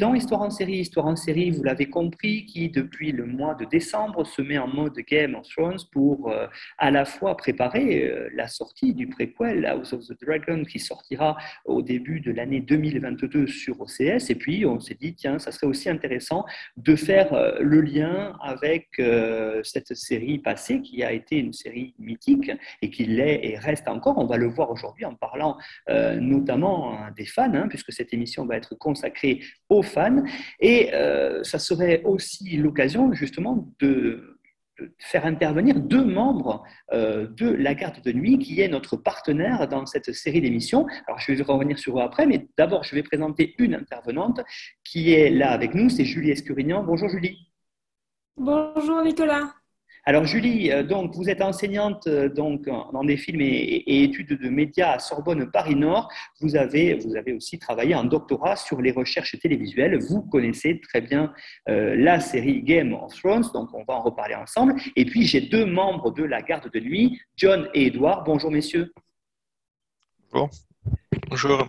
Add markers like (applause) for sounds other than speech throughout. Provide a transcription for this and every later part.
Dans Histoire en série. Histoire en série, vous l'avez compris, qui depuis le mois de décembre se met en mode Game of Thrones pour euh, à la fois préparer euh, la sortie du préquel House of the Dragon qui sortira au début de l'année 2022 sur OCS. Et puis on s'est dit, tiens, ça serait aussi intéressant de faire euh, le lien avec cette série passée qui a été une série mythique et qui l'est et reste encore. On va le voir aujourd'hui en parlant notamment des fans, hein, puisque cette émission va être consacrée aux fans. Et euh, ça serait aussi l'occasion justement de, faire intervenir deux membres euh, de la garde de nuit, qui est notre partenaire dans cette série d'émissions. Alors, je vais revenir sur eux après, mais d'abord, je vais présenter une intervenante qui est là avec nous, c'est Julie Escurignan. Bonjour Julie. Bonjour Nicolas. Alors Julie, euh, donc vous êtes enseignante euh, donc dans des films et, études de médias à Sorbonne Paris Nord. Vous avez vous avez aussi travaillé en doctorat sur les recherches télévisuelles. Vous connaissez très bien euh, la série Game of Thrones, donc on va en reparler ensemble. Et puis j'ai deux membres de la garde de nuit, John et Edouard. Bonjour messieurs. Bonjour. Bonjour.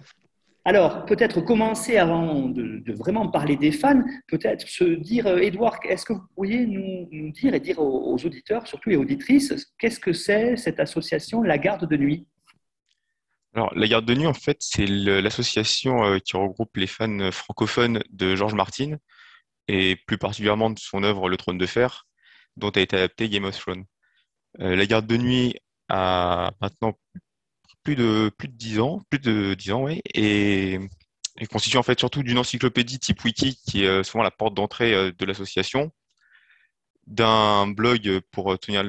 Alors, peut-être commencer avant de, vraiment parler des fans, peut-être se dire, Edouard, euh, est-ce que vous pourriez nous, dire et dire aux, auditeurs, surtout les auditrices, qu'est-ce que c'est cette association La Garde de Nuit? Alors, La Garde de Nuit, en fait, c'est l'association euh, qui regroupe les fans francophones de George Martin et plus particulièrement de son œuvre Le Trône de Fer, dont a été adapté Game of Thrones. Euh, la Garde de Nuit a maintenant plus de plus de 10 ans, plus de 10 ans, oui, et, constitue en fait surtout d'une encyclopédie type wiki qui est euh, souvent la porte d'entrée euh, de l'association, d'un blog pour tenir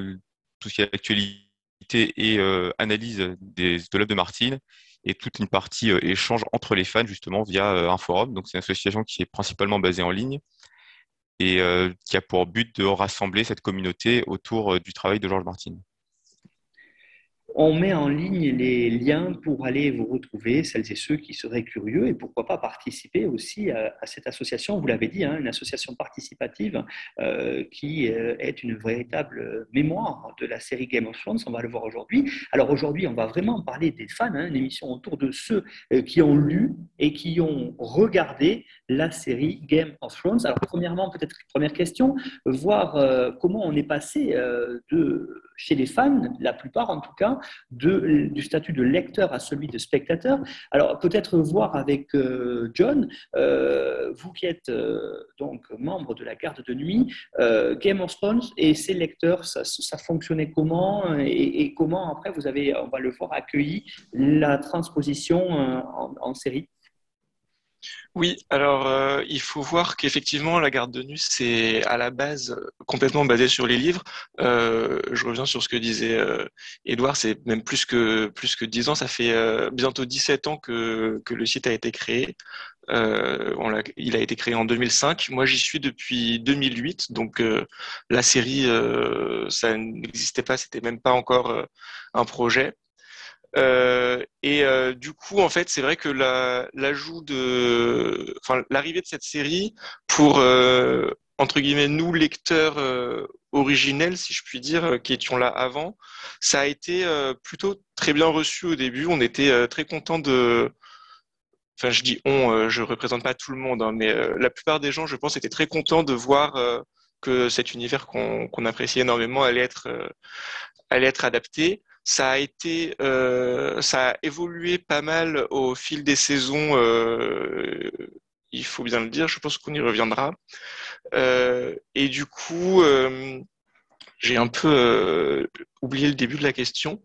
tout ce qui est actualité et euh, analyse des, de l'œuvre de Martine, et toute une partie échange entre les fans justement via un forum. Donc c'est une association qui est principalement basée en ligne et qui a pour but de rassembler cette communauté autour du travail de Georges Martin. On met en ligne les liens pour aller vous retrouver, celles et ceux qui seraient curieux, et pourquoi pas participer aussi à, cette association. Vous l'avez dit, hein, une association participative euh, qui euh, est une véritable mémoire de la série Game of Thrones. On va le voir aujourd'hui. Alors aujourd'hui, on va vraiment parler des fans, hein, une émission autour de ceux euh, qui ont lu et qui ont regardé la série Game of Thrones. Alors premièrement, peut-être première question, voir comment on est passé de chez les fans, la plupart en tout cas, de, du statut de lecteur à celui de spectateur. Alors peut-être voir avec euh, John, euh, vous qui êtes euh, donc membre de la garde de nuit, Game of Thrones et ses lecteurs, ça, ça fonctionnait comment et, comment après vous avez, on va le voir, accueilli la transposition en série? Oui, alors euh, il faut voir qu'effectivement la garde de nuit c'est à la base complètement basé sur les livres. Euh, je reviens sur ce que disait Edouard, c'est même plus que plus que 10 ans, ça fait euh, bientôt 17 ans que, le site a été créé. Il a été créé en 2005. Moi j'y suis depuis 2008, donc la série ça n'existait pas, c'était même pas encore un projet. Euh, et euh, du coup, en fait, c'est vrai que l'ajout de, enfin, l'arrivée de cette série pour euh, entre guillemets nous lecteurs originels, si je puis dire, qui étions là avant, ça a été plutôt très bien reçu au début. On était très content de Enfin, je dis on, je représente pas tout le monde, hein, mais la plupart des gens, je pense, étaient très contents de voir que cet univers qu'on apprécie énormément allait être, allait être adapté ça a été, euh, ça a évolué pas mal au fil des saisons. Euh, il faut bien le dire. Je pense qu'on y reviendra. Euh, et du coup, j'ai un peu oublié le début de la question.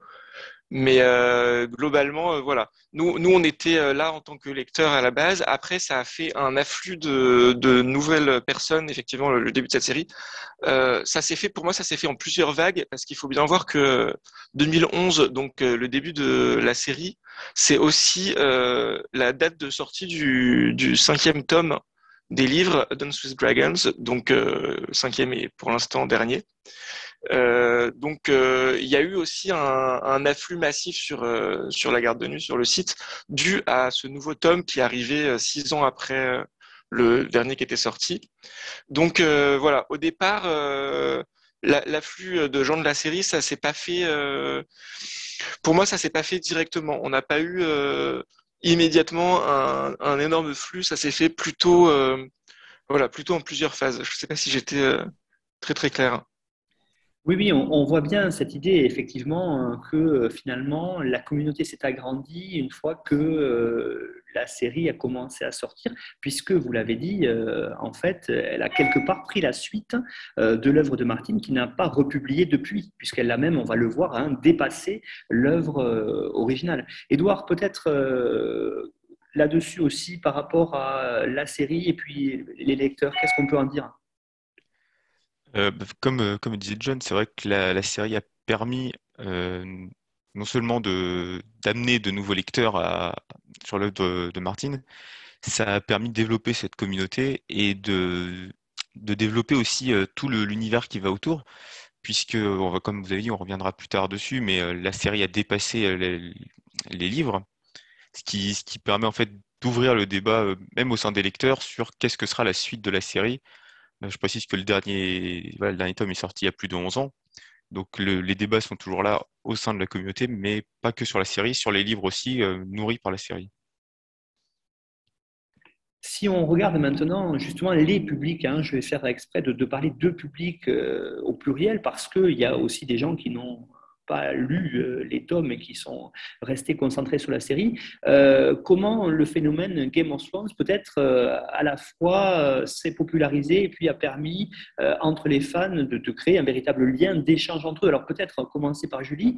Mais euh, globalement, euh, voilà. Nous, nous, on était euh, là en tant que lecteurs à la base. Après, ça a fait un afflux de, de nouvelles personnes, effectivement, le, début de cette série. Euh, ça s'est fait, pour moi, ça s'est fait en plusieurs vagues, parce qu'il faut bien voir que 2011, donc le début de la série, c'est aussi la date de sortie du, du cinquième tome des livres Dance with Dragons, donc cinquième et pour l'instant dernier. Euh, donc, euh, il y a eu aussi un, afflux massif sur, euh, sur la garde de nuit, sur le site, dû à ce nouveau tome qui est arrivé six ans après le dernier qui était sorti. Donc, voilà, au départ, l'afflux de gens de la série, ça s'est pas fait. pour moi, ça s'est pas fait directement. On n'a pas eu immédiatement un, énorme flux. Ça s'est fait plutôt, voilà, plutôt en plusieurs phases. Je ne sais pas si j'étais très très clair. Oui, oui, on, voit bien cette idée, effectivement, euh, que euh, finalement, la communauté s'est agrandie une fois que euh, la série a commencé à sortir, puisque, vous l'avez dit, en fait, elle a quelque part pris la suite de l'œuvre de Martine, qui n'a pas republié depuis, puisqu'elle a même, on va le voir, hein, dépassé l'œuvre originale. Édouard, peut-être là-dessus aussi, par rapport à la série et puis les lecteurs, qu'est-ce qu'on peut en dire? Euh, bah, comme, euh, comme disait John, c'est vrai que la, série a permis euh, non seulement d'amener de nouveaux lecteurs sur l'œuvre de, de Martine, ça a permis de développer cette communauté et de, développer aussi tout l'univers qui va autour, puisque, comme vous avez dit, on reviendra plus tard dessus, mais la série a dépassé les, les livres, ce qui, ce qui permet en fait d'ouvrir le débat, même au sein des lecteurs, sur qu'est-ce que sera la suite de la série je précise que le dernier, tome est sorti il y a plus de 11 ans. Donc les débats sont toujours là au sein de la communauté, mais pas que sur la série, sur les livres aussi, euh, nourris par la série. Si on regarde maintenant justement les publics, hein, je vais faire exprès de, parler de publics euh, au pluriel parce qu'il y a aussi des gens qui n'ont pas lu euh, les tomes et qui sont restés concentrés sur la série, euh, comment le phénomène Game of Thrones peut-être euh, à la fois s'est popularisé et puis a permis entre les fans de, créer un véritable lien d'échange entre eux? Alors peut-être commencer par Julie,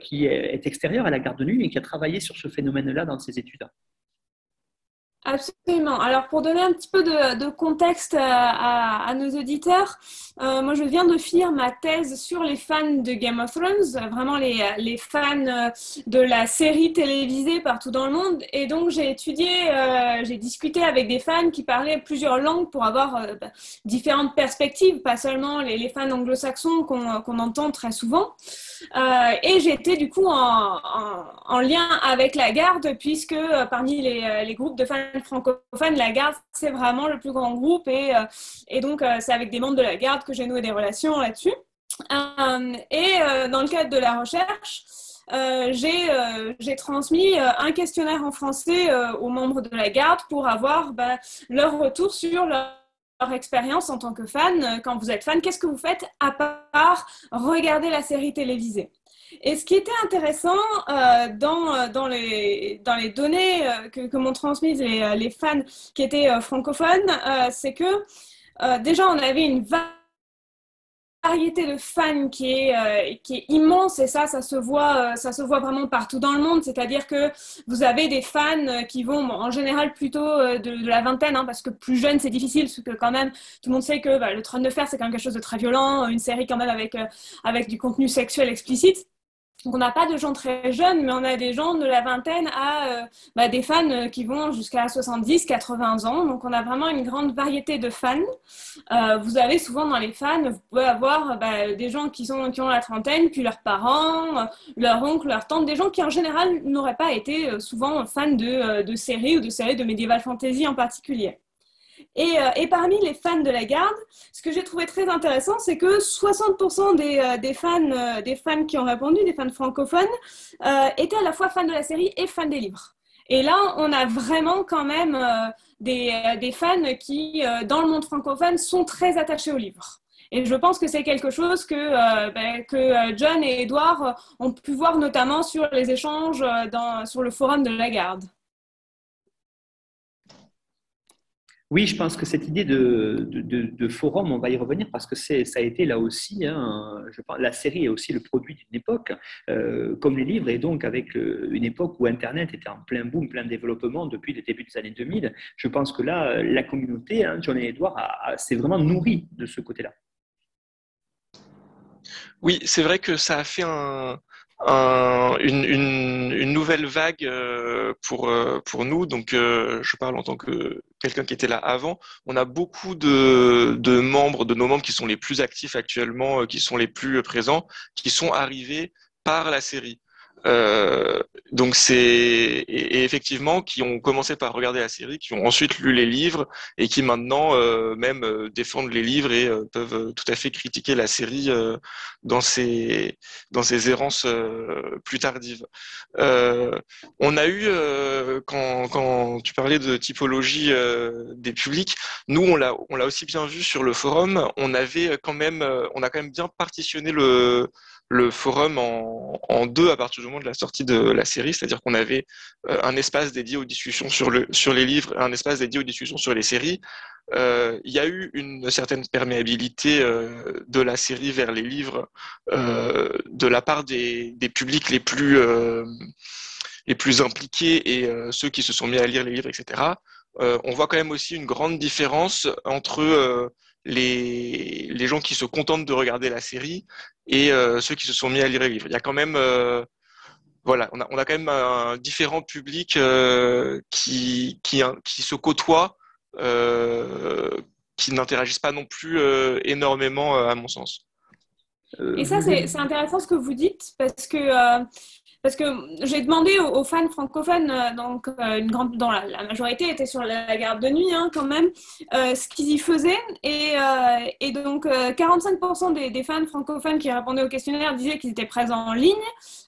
qui est, extérieure à la garde de nuit et qui a travaillé sur ce phénomène-là dans ses études. Absolument. Alors pour donner un petit peu de, contexte à, nos auditeurs, euh, moi je viens de finir ma thèse sur les fans de Game of Thrones, vraiment les, les fans euh, de la série télévisée partout dans le monde. Et donc j'ai étudié, euh, j'ai discuté avec des fans qui parlaient plusieurs langues pour avoir bah, différentes perspectives, pas seulement les, fans anglo-saxons qu'on entend très souvent. et j'étais du coup en, en, lien avec la garde puisque parmi les, les groupes de fans francophone, la garde, c'est vraiment le plus grand groupe et, euh, donc euh, c'est avec des membres de la garde que j'ai noué des relations là-dessus. Euh, et dans le cadre de la recherche, j'ai transmis un questionnaire en français aux membres de la garde pour avoir bah, leur retour sur leur expérience en tant que fan. Quand vous êtes fan, qu'est-ce que vous faites à part regarder la série télévisée? Et ce qui était intéressant euh, dans, dans, les, dans les données euh, que, que m'ont transmises les, les, fans qui étaient euh, francophones, euh, c'est que euh, déjà on avait une variété de fans qui est, euh, qui est immense et ça, ça se voit, euh, ça se voit vraiment partout dans le monde. C'est-à-dire que vous avez des fans euh, qui vont en général plutôt de, de la vingtaine, hein, parce que plus jeune c'est difficile, parce que quand même tout le monde sait que bah, le trône de fer c'est quand même quelque chose de très violent, une série quand même avec, avec du contenu sexuel explicite. Donc on n'a pas de gens très jeunes, mais on a des gens de la vingtaine à euh, bah, des fans euh, qui vont jusqu'à 70, 80 ans. Donc on a vraiment une grande variété de fans. Euh, vous avez souvent dans les fans, vous pouvez avoir bah, des gens qui, sont, qui ont la trentaine, puis leurs parents, leur oncle, leur tante, des gens qui en général n'auraient pas été souvent fans de, de séries ou de séries de médiéval fantasy en particulier. Et, euh, et, parmi les fans de la garde, ce que j'ai trouvé très intéressant, c'est que 60% des, euh, des, fans, euh, des fans qui ont répondu, des fans francophones, étaient à la fois fans de la série et fans des livres. Et là, on a vraiment quand même des, fans qui, dans le monde francophone, sont très attachés aux livres. Et je pense que c'est quelque chose que, ben, John et Edouard ont pu voir notamment sur les échanges sur le forum de la garde. Oui, je pense que cette idée de, forum, on va y revenir parce que ça a été là aussi, hein, la série est aussi le produit d'une époque, euh, comme les livres, et donc avec euh, une époque où Internet était en plein boom, plein développement depuis le début des années 2000. Je pense que là, la communauté, hein, John et Edouard, s'est vraiment nourrie de ce côté-là. Oui, c'est vrai que ça a fait un, un, une, une, une, nouvelle vague euh, pour, euh, pour nous. Donc, euh, je parle en tant que quelqu'un qui était là avant. On a beaucoup de, de membres, de nos membres qui sont les plus actifs actuellement, qui sont les plus présents, qui sont arrivés par la série. Euh, donc c'est et, effectivement qui ont commencé par regarder la série, qui ont ensuite lu les livres et qui maintenant euh, même euh, défendent les livres et euh, peuvent tout à fait critiquer la série dans ses dans ses errances plus tardives. on a eu quand quand tu parlais de typologie des publics, nous on l'a on l'a aussi bien vu sur le forum. On avait quand même on a quand même bien partitionné le le forum en, deux à partir du moment de la sortie de la série, c'est-à-dire qu'on avait euh, un espace dédié aux discussions sur, le, sur les livres, un espace dédié aux discussions sur les séries. Euh, il y a eu une certaine perméabilité euh, de la série vers les livres de la part des, publics les plus, impliqués et ceux qui se sont mis à lire les livres, etc. on voit quand même aussi une grande différence entre les, les gens qui se contentent de regarder la série et euh, ceux qui se sont mis à lire les livres. Il y a quand même, euh, voilà, on a, on a, quand même un différent public euh, qui, qui, qui, se côtoie, qui n'interagissent pas non plus énormément, à mon sens. Et ça, c'est intéressant ce que vous dites, parce que parce que j'ai demandé aux, fans francophones, euh, donc euh, une grande, dans la, majorité était sur la, garde de nuit hein, quand même, euh, ce qu'ils y faisaient. Et, donc 45% des, fans francophones qui répondaient au questionnaire disaient qu'ils étaient présents en ligne,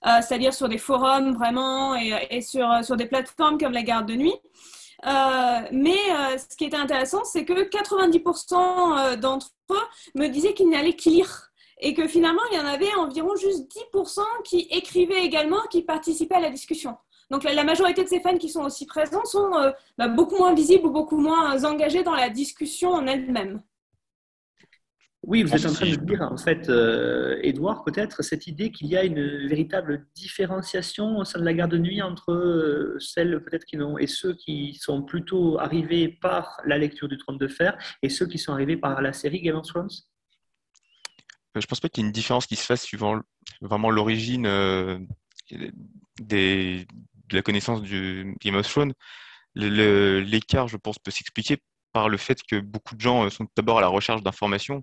c'est-à-dire sur des forums vraiment et, sur, des plateformes comme la garde de nuit. Mais ce qui était intéressant, c'est que 90% d'entre eux me disaient qu'ils n'allaient qu'y lire et que finalement, il y en avait environ juste 10% qui écrivaient également, qui participaient à la discussion. Donc la, la majorité de ces fans qui sont aussi présents sont euh, bah, beaucoup moins visibles ou beaucoup moins engagés dans la discussion en elle-même. Oui, vous êtes en train de dire, en fait, euh, Edouard, peut-être, cette idée qu'il y a une véritable différenciation au sein de la garde de nuit entre euh, celles peut-être qui n'ont et ceux qui sont plutôt arrivés par la lecture du Trône de Fer et ceux qui sont arrivés par la série Game of Thrones? euh, je pense pas qu'il y ait une différence qui se fasse suivant vraiment l'origine euh, de la connaissance du Game of Thrones. L'écart, je pense, peut s'expliquer par le fait que beaucoup de gens euh, sont d'abord à la recherche d'informations,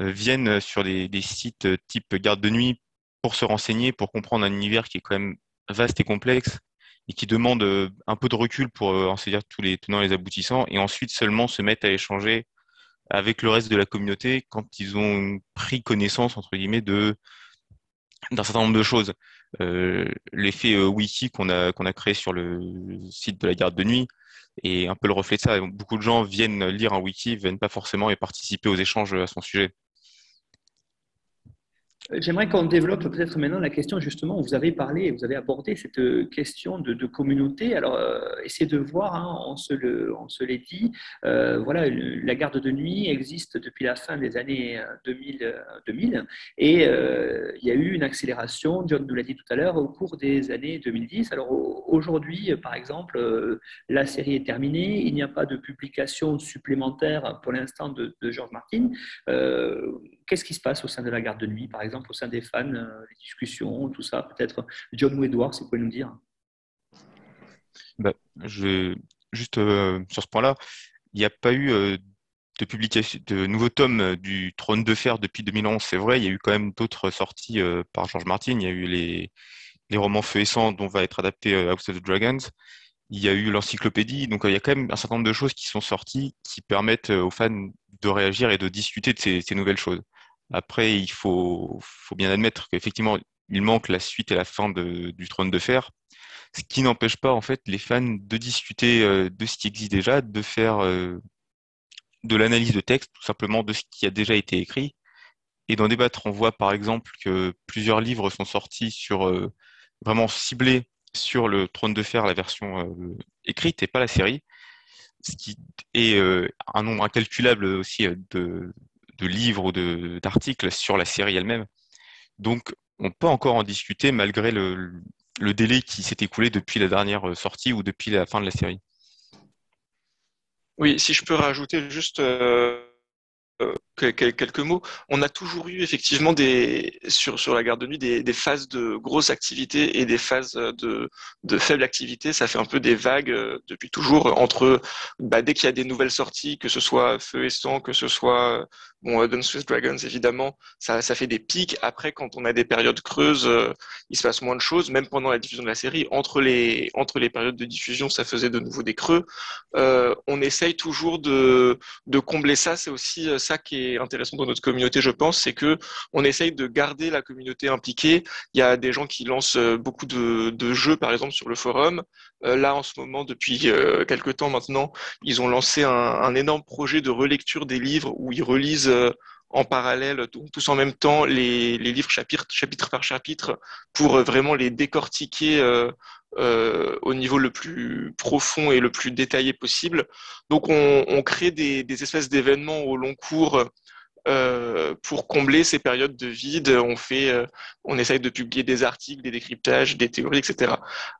euh, viennent sur des, des, sites type garde de nuit pour se renseigner, pour comprendre un univers qui est quand même vaste et complexe et qui demande un peu de recul pour en saisir tous les tenants et les aboutissants, et ensuite seulement se mettre à échanger avec le reste de la communauté quand ils ont pris connaissance entre guillemets de d'un certain nombre de choses. l'effet wiki qu'on a, qu'on a créé sur le site de la garde de nuit est un peu le reflet de ça. Beaucoup de gens viennent lire un wiki, viennent pas forcément et participer aux échanges à son sujet. J'aimerais qu'on développe peut-être maintenant la question justement, vous avez parlé, vous avez abordé cette euh, question de, communauté. Alors, euh, essayez de voir, hein, on se l'est dit, euh, voilà, la garde de nuit existe depuis la fin des années 2000, 2000 et il y a eu une accélération, John nous l'a dit tout à l'heure, au cours des années 2010. Alors aujourd'hui, par exemple, la série est terminée, il n'y a pas de publication supplémentaire pour l'instant de, de, George Martin. Qu'est-ce qui se passe au sein de la garde de nuit, par exemple, au sein des fans, euh, les discussions, tout ça Peut-être? John ou Edward, si vous pouvez nous dire? Bah, juste euh, sur ce point-là, il n'y a pas eu euh, de de nouveaux tomes du Trône de Fer depuis 2011. C'est vrai, il y a eu quand même d'autres sorties par George Martin. Il y a eu les, les romans Feu et Sang dont va être adapté House of the Dragons. Il y a eu l'encyclopédie. Donc il y a quand même un certain nombre de choses qui sont sorties qui permettent aux fans de réagir et de discuter de ces nouvelles choses. Après, il faut, bien admettre qu'effectivement, il manque la suite et la fin du trône de fer, ce qui n'empêche pas en fait les fans de discuter euh, de ce qui existe déjà, de faire euh, de l'analyse de texte, tout simplement de ce qui a déjà été écrit, et d'en débattre. On voit par exemple que plusieurs livres sont sortis sur euh, vraiment ciblés sur le trône de fer, la version écrite et pas la série, ce qui est un nombre incalculable aussi de, de livres ou d'articles sur la série elle-même. Donc, on peut encore en discuter malgré le, délai qui s'est écoulé depuis la dernière sortie ou depuis la fin de la série. Oui, si je peux rajouter juste euh, euh, quelques mots. On a toujours eu effectivement des, sur, sur la garde de nuit des, phases de grosse activité et des phases de, de faible activité. Ça fait un peu des vagues euh, depuis toujours entre bah, dès qu'il y a des nouvelles sorties, que ce soit Feu et Sang, que ce soit bon, Dance with Dragons évidemment, ça, ça fait des pics. Après, quand on a des périodes creuses, euh, il se passe moins de choses. Même pendant la diffusion de la série, entre les, entre les périodes de diffusion, ça faisait de nouveau des creux. Euh, on essaye toujours de, de combler ça. C'est aussi ça qui est intéressant dans notre communauté, je pense, c'est que on essaye de garder la communauté impliquée. Il y a des gens qui lancent euh, beaucoup de, jeux, par exemple, sur le forum. Euh, là, en ce moment, depuis euh, quelques temps maintenant, ils ont lancé un, énorme projet de relecture des livres où ils relisent en parallèle, tous en même temps, les, livres chapitre, par chapitre pour vraiment les décortiquer au niveau le plus profond et le plus détaillé possible. Donc on, crée des espèces d'événements au long cours euh, pour combler ces périodes de vide, on fait, euh, on essaye de publier des articles, des décryptages, des théories, etc.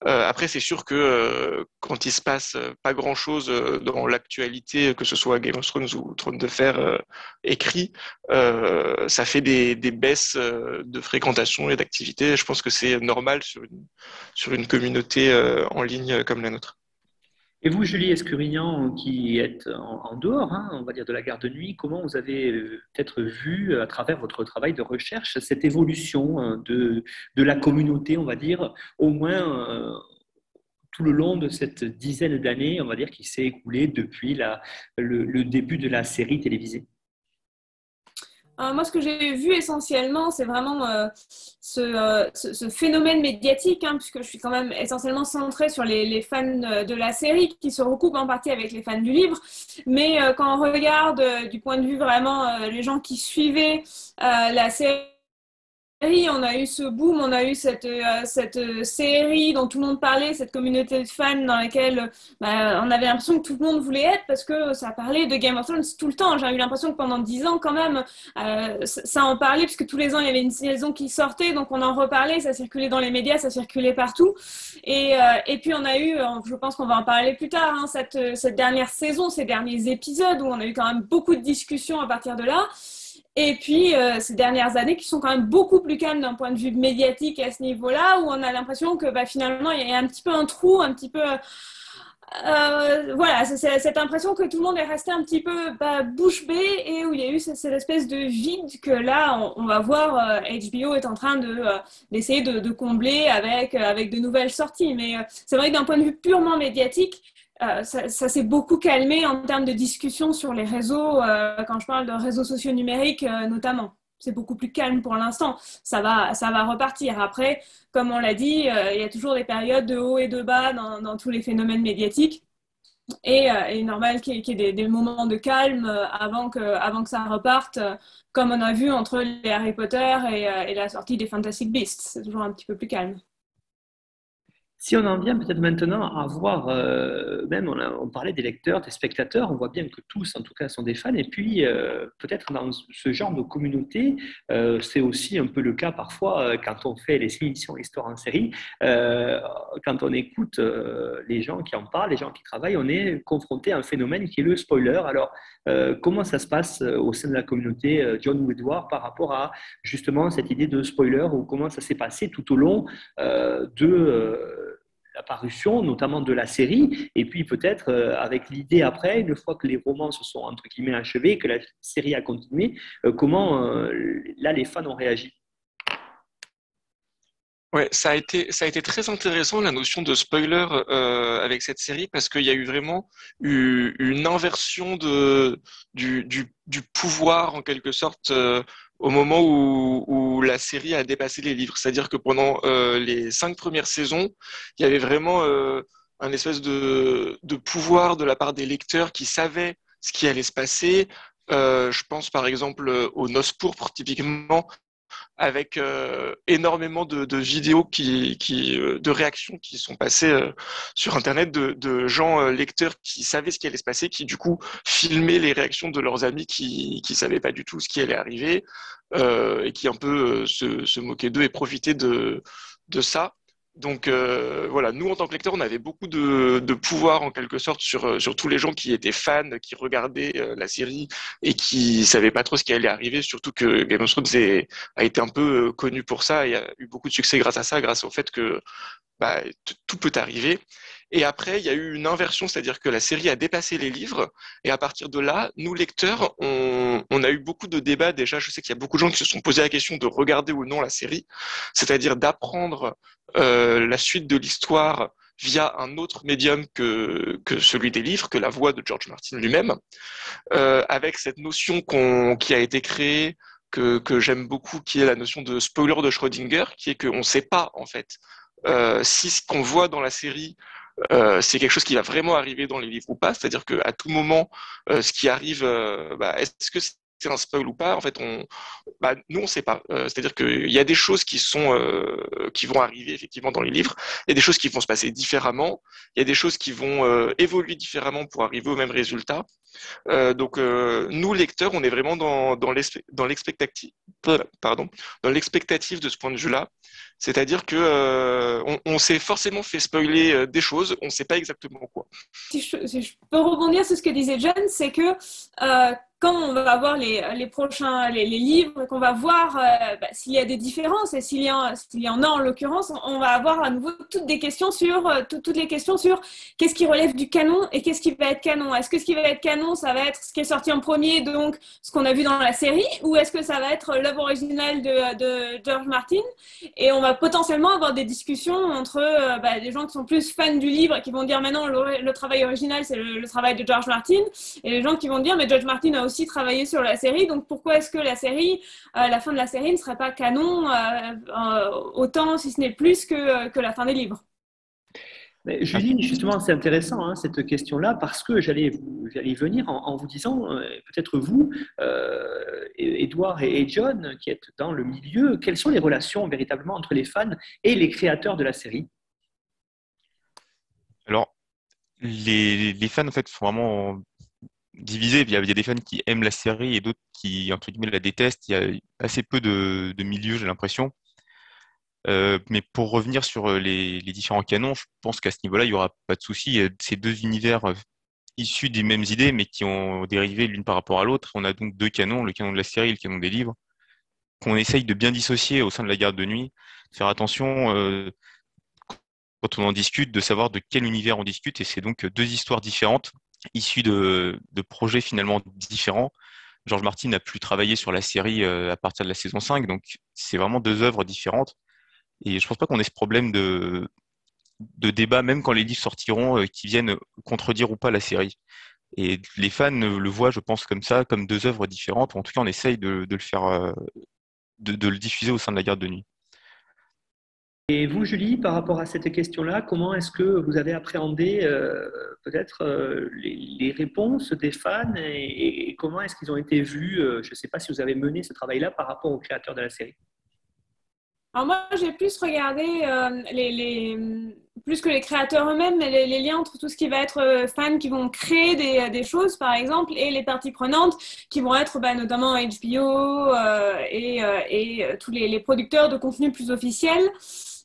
Euh, après, c'est sûr que quand il se passe pas grand-chose dans l'actualité, que ce soit Game of Thrones ou Trône de Fer écrit, ça fait des, des baisses de fréquentation et d'activité. Je pense que c'est normal sur une, sur une communauté en ligne comme la nôtre. Et vous, Julie Escurignan, qui êtes en, dehors, hein, on va dire, de la garde de nuit, comment vous avez euh, peut-être vu, à travers votre travail de recherche, cette évolution hein, de, de la communauté, on va dire, au moins euh, tout le long de cette dizaine d'années, on va dire, qui s'est écoulée depuis le début de la série télévisée? Euh, moi, ce que j'ai vu essentiellement, c'est vraiment euh, euh, ce, phénomène médiatique, hein, puisque je suis quand même essentiellement centrée sur les, fans de la série, qui se recoupent en partie avec les fans du livre. Mais quand on regarde du point de vue vraiment les gens qui suivaient la série, on a eu ce boom, on a eu cette, euh, euh, série dont tout le monde parlait, cette communauté de fans dans laquelle bah, on avait l'impression que tout le monde voulait être parce que ça parlait de Game of Thrones tout le temps. J'ai eu l'impression que pendant dix ans, quand même, euh, ça en parlait puisque tous les ans il y avait une saison qui sortait, donc on en reparlait, ça circulait dans les médias, ça circulait partout. Et, et puis on a eu, je pense qu'on va en parler plus tard, hein, cette, cette dernière saison, ces derniers épisodes où on a eu quand même beaucoup de discussions à partir de là. Et puis, euh, ces dernières années qui sont quand même beaucoup plus calmes d'un point de vue médiatique à ce niveau-là, où on a l'impression que bah, finalement, il y a un petit peu un trou, un petit peu... Euh, voilà, c'est cette impression que tout le monde est resté un petit peu bah, bouche bée et où il y a eu cette, espèce de vide que là, on, va voir, HBO euh, est en train d'essayer de, de, combler avec, avec de nouvelles sorties. Mais c'est vrai que d'un point de vue purement médiatique, euh, ça, s'est beaucoup calmé en termes de discussion sur les réseaux, euh, quand je parle de réseaux sociaux numériques euh, notamment. c'est beaucoup plus calme pour l'instant. Ça va, ça va repartir. Après, comme on l'a dit, il y a toujours des périodes de haut et de bas dans, tous les phénomènes médiatiques. Et il est normal qu'il y ait des, moments de calme avant que, avant que ça reparte, comme on a vu entre les Harry Potter et la sortie des Fantastic Beasts. C'est toujours un petit peu plus calme. Si on en vient peut-être maintenant à voir, euh, même on, parlait des lecteurs, des spectateurs, on voit bien que tous en tout cas sont des fans, et puis euh, peut-être dans ce genre de communauté, euh, c'est aussi un peu le cas parfois quand on fait les émissions Histoire en série, quand on écoute les gens qui en parlent, les gens qui travaillent, on est confronté à un phénomène qui est le spoiler. Alors comment ça se passe au sein de la communauté John Woodward par rapport à justement cette idée de spoiler ou comment ça s'est passé tout au long de la parution, notamment de la série, et puis peut-être euh, avec l'idée après, une fois que les romans se sont entre guillemets achevés, que la série a continué, euh, comment euh, là les fans ont réagi? Ouais, ça a été ça a été très intéressant la notion de spoiler avec cette série parce qu'il y a eu vraiment une inversion de du, pouvoir en quelque sorte au moment où, la série a dépassé les livres. C'est-à-dire que pendant euh, les cinq premières saisons, il y avait vraiment euh, un espèce de, pouvoir de la part des lecteurs qui savaient ce qui allait se passer. Euh, je pense par exemple au Noce pourpre, typiquement, avec euh, énormément de, de, vidéos qui, qui euh, de réactions qui sont passées euh, sur internet de, de gens lecteurs qui savaient ce qui allait se passer qui du coup filmaient les réactions de leurs amis qui qui savaient pas du tout ce qui allait arriver et qui un peu se, se moquaient d'eux et profitaient de de ça donc euh, voilà, nous en tant que lecteurs, on avait beaucoup de, pouvoir en quelque sorte sur, euh, sur tous les gens qui étaient fans, qui regardaient euh, la série et qui savaient pas trop ce qui allait arriver. Surtout que Game of Thrones a été un peu connu pour ça et a eu beaucoup de succès grâce à ça, grâce au fait que bah, tout peut arriver. Et après, il y a eu une inversion, c'est-à-dire que la série a dépassé les livres. Et à partir de là, nous, lecteurs, on, a eu beaucoup de débats. Déjà, je sais qu'il y a beaucoup de gens qui se sont posé la question de regarder ou non la série, c'est-à-dire d'apprendre euh, la suite de l'histoire via un autre médium que, que celui des livres, que la voix de George Martin lui-même, euh, avec cette notion qui a été créée, que, que j'aime beaucoup, qui est la notion de spoiler de Schrödinger, qui est qu'on ne sait pas, en fait, euh, si ce qu'on voit dans la série euh, c'est quelque chose qui va vraiment arriver dans les livres ou pas. C'est-à-dire qu'à tout moment, euh, ce qui arrive, euh, bah, est-ce que c'est un spoil ou pas? En fait, on, bah, nous, on ne sait pas. C'est-à-dire qu'il y a des choses qui vont arriver effectivement dans les livres. Il y a des choses qui vont se passer différemment. Il y a des choses qui vont évoluer différemment pour arriver au même résultat. Donc, nous, lecteurs, on est vraiment dans, dans l'expectative, de ce point de vue-là. C'est-à-dire que euh, on, s'est forcément fait spoiler euh, des choses, on ne sait pas exactement quoi. Si je, peux rebondir sur ce que disait John, c'est que euh, quand on va voir les, les prochains les, livres, qu'on va voir euh, bah, s'il y a des différences et s'il y, y, en a en l'occurrence, on va avoir à nouveau toutes des questions sur euh, toutes les questions sur qu'est-ce qui relève du canon et qu'est-ce qui va être canon. Est-ce que ce qui va être canon, ça va être ce qui est sorti en premier, donc ce qu'on a vu dans la série, ou est-ce que ça va être l'œuvre originale de, George Martin? Et on va potentiellement avoir des discussions entre euh, bah, des gens qui sont plus fans du livre et qui vont dire maintenant le, le travail original c'est le, travail de George Martin, et les gens qui vont dire mais George Martin a aussi aussi travaillé sur la série, donc pourquoi est-ce que la série, euh, la fin de la série ne serait pas canon euh, euh, autant, si ce n'est plus que, que la fin des livres? Mais Julie, justement, c'est intéressant hein, cette question-là parce que j'allais y venir en, vous disant, peut-être vous, Edouard et, John, qui êtes dans le milieu, quelles sont les relations véritablement entre les fans et les créateurs de la série? Alors, les, les, fans, en fait, sont vraiment divisé. Il y, a, des fans qui aiment la série et d'autres qui, entre guillemets, la détestent. Il y a assez peu de, de milieux, j'ai l'impression. Euh, mais pour revenir sur euh, les, différents canons, je pense qu'à ce niveau-là, il n'y aura pas de souci. A ces deux univers euh, issus des mêmes idées, mais qui ont dérivé l'une par rapport à l'autre. On a donc deux canons, le canon de la série et le canon des livres, qu'on essaye de bien dissocier au sein de la garde de nuit. Faire attention, quand on en discute, de savoir de quel univers on discute. Et c'est donc deux histoires différentes issus de, projets finalement différents. George Martin n'a plus travaillé sur la série euh, à partir de la saison 5, donc c'est vraiment deux œuvres différentes. Et je pense pas qu'on ait ce problème de, de débat, même quand les livres sortiront, euh, qui viennent contredire ou pas la série. Et les fans le voient, je pense, comme ça, comme deux œuvres différentes. En tout cas, on essaye de, le faire, de, le diffuser au sein de la garde de nuit. Et vous, Julie, par rapport à cette question-là, comment est-ce que vous avez appréhendé euh, peut-être euh, les, réponses des fans et, comment est-ce qu'ils ont été vus euh, Je ne sais pas si vous avez mené ce travail-là par rapport aux créateurs de la série. Alors moi, j'ai plus regardé les, plus que les créateurs eux-mêmes, les, les, liens entre tout ce qui va être fans qui vont créer des, choses, par exemple, et les parties prenantes qui vont être bah, notamment HBO et, et tous les, producteurs de contenu plus officiels.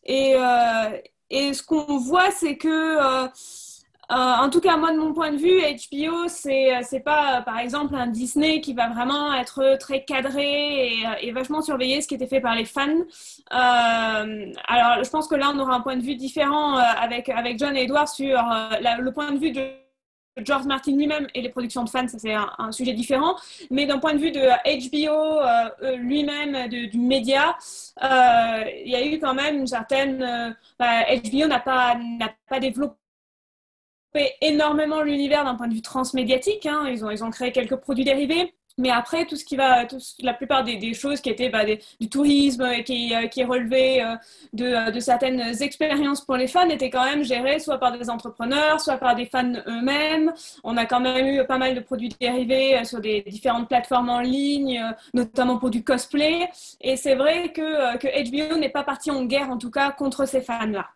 Et, euh, et ce qu'on voit, c'est que, euh, euh, en tout cas, moi, de mon point de vue, HBO, c'est c'est pas, par exemple, un Disney qui va vraiment être très cadré et, vachement surveiller ce qui était fait par les fans. alors, je pense que là, on aura un point de vue différent avec, avec John et Edward sur le point de vue de George Martin lui-même et les productions de fans, ça c'est un, sujet différent. Mais d'un point de vue de HBO euh, euh, lui-même, du média, euh, il y a eu quand même une certaine. HBO bah, n'a pas, n'a pas développé énormément l'univers d'un point de vue transmédiatique. Hein. Ils, ont, ils ont créé quelques produits dérivés. Mais après, tout ce qui va, la plupart des, choses qui étaient bah, du tourisme et qui, euh, qui est relevé euh, de, euh, de, certaines expériences pour les fans étaient quand même gérées soit par des entrepreneurs, soit par des fans eux-mêmes. On a quand même eu pas mal de produits dérivés sur des différentes plateformes en ligne, notamment pour du cosplay. Et c'est vrai que, que HBO n'est pas parti en guerre, en tout cas, contre ces fans-là.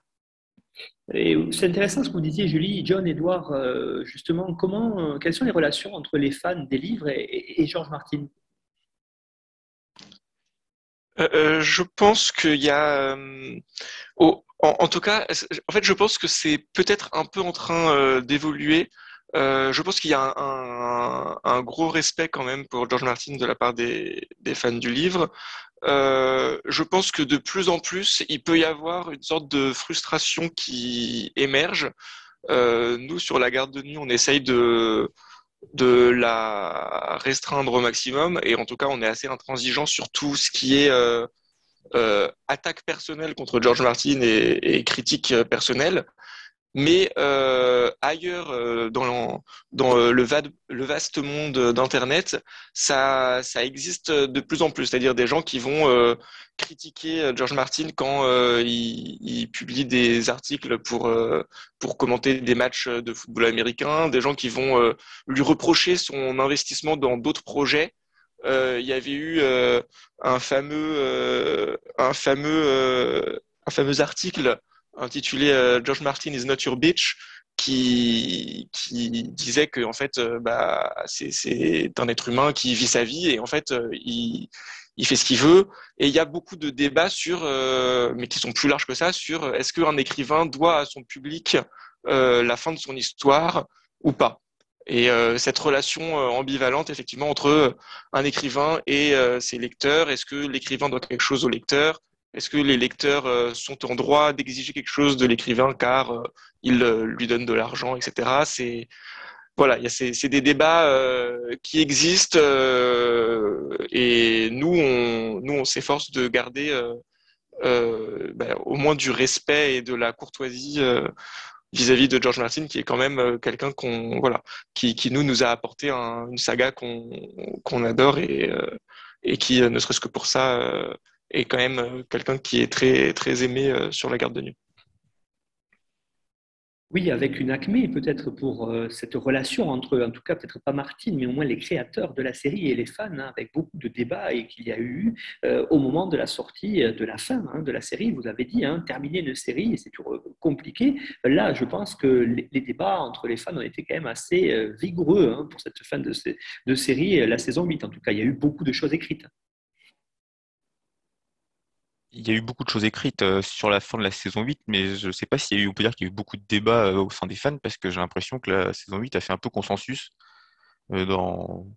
C'est intéressant ce que vous disiez, Julie, John, Edouard, euh, justement, comment, euh, quelles sont les relations entre les fans des livres et, George Martin? Euh, Je pense qu'il y a, en, tout cas, en fait, je pense que c'est peut-être un peu en train d'évoluer. je pense qu'il y a un, gros respect quand même pour George Martin de la part des fans du livre. Euh, je pense que de plus en plus, il peut y avoir une sorte de frustration qui émerge. Euh, nous, sur la garde de nuit, on essaye de, de la restreindre au maximum et en tout cas, on est assez intransigeant sur tout ce qui est euh, attaque personnelle contre George Martin et, et critique personnelle. Mais euh, ailleurs, euh, dans, euh, le, vaste monde d'Internet, ça, existe de plus en plus. C'est-à-dire des gens qui vont critiquer George Martin quand il, il, publie des articles pour, pour commenter des matchs de football américain, des gens qui vont lui reprocher son investissement dans d'autres projets. il y avait eu un fameux, un fameux, un fameux article intitulé euh, George Martin is not your bitch, qui, qui disait que en fait, euh, bah, c'est un être humain qui vit sa vie et en fait, euh, il, il fait ce qu'il veut. Et il y a beaucoup de débats sur, mais qui sont plus larges que ça, sur est-ce qu'un écrivain doit à son public la fin de son histoire ou pas. Et cette relation ambivalente, effectivement, entre un écrivain et ses lecteurs, est-ce que l'écrivain doit quelque chose au lecteur est-ce que les lecteurs euh, sont en droit d'exiger quelque chose de l'écrivain car euh, il euh, lui donne de l'argent, etc. C'est voilà, c'est des débats qui existent et nous on nous on s'efforce de garder ben, au moins du respect et de la courtoisie vis-à-vis de George Martin, qui est quand même quelqu'un qu'on voilà, qui, qui, nous nous a apporté une saga qu'on adore et, et qui ne serait-ce que pour ça est quand même euh, quelqu'un qui est très, très aimé euh, sur la garde de nuit. Oui, avec une acmé, peut-être pour euh, cette relation entre, en tout cas peut-être pas Martine, mais au moins les créateurs de la série et les fans, hein, avec beaucoup de débats et qu'il y a eu au moment de la sortie, de la fin hein, de la série. Vous avez dit, hein, terminer une série, c'est toujours compliqué. Là, je pense que les, débats entre les fans ont été quand même assez vigoureux pour cette fin de, de série, la saison 8 en tout cas. Il y a eu beaucoup de choses écrites il y a eu beaucoup de choses écrites euh, sur la fin de la saison 8, mais je ne sais pas s'il y a eu, on peut dire qu'il y a eu beaucoup de débats euh, au sein des fans, parce que j'ai l'impression que la saison 8 a fait un peu consensus euh, dans...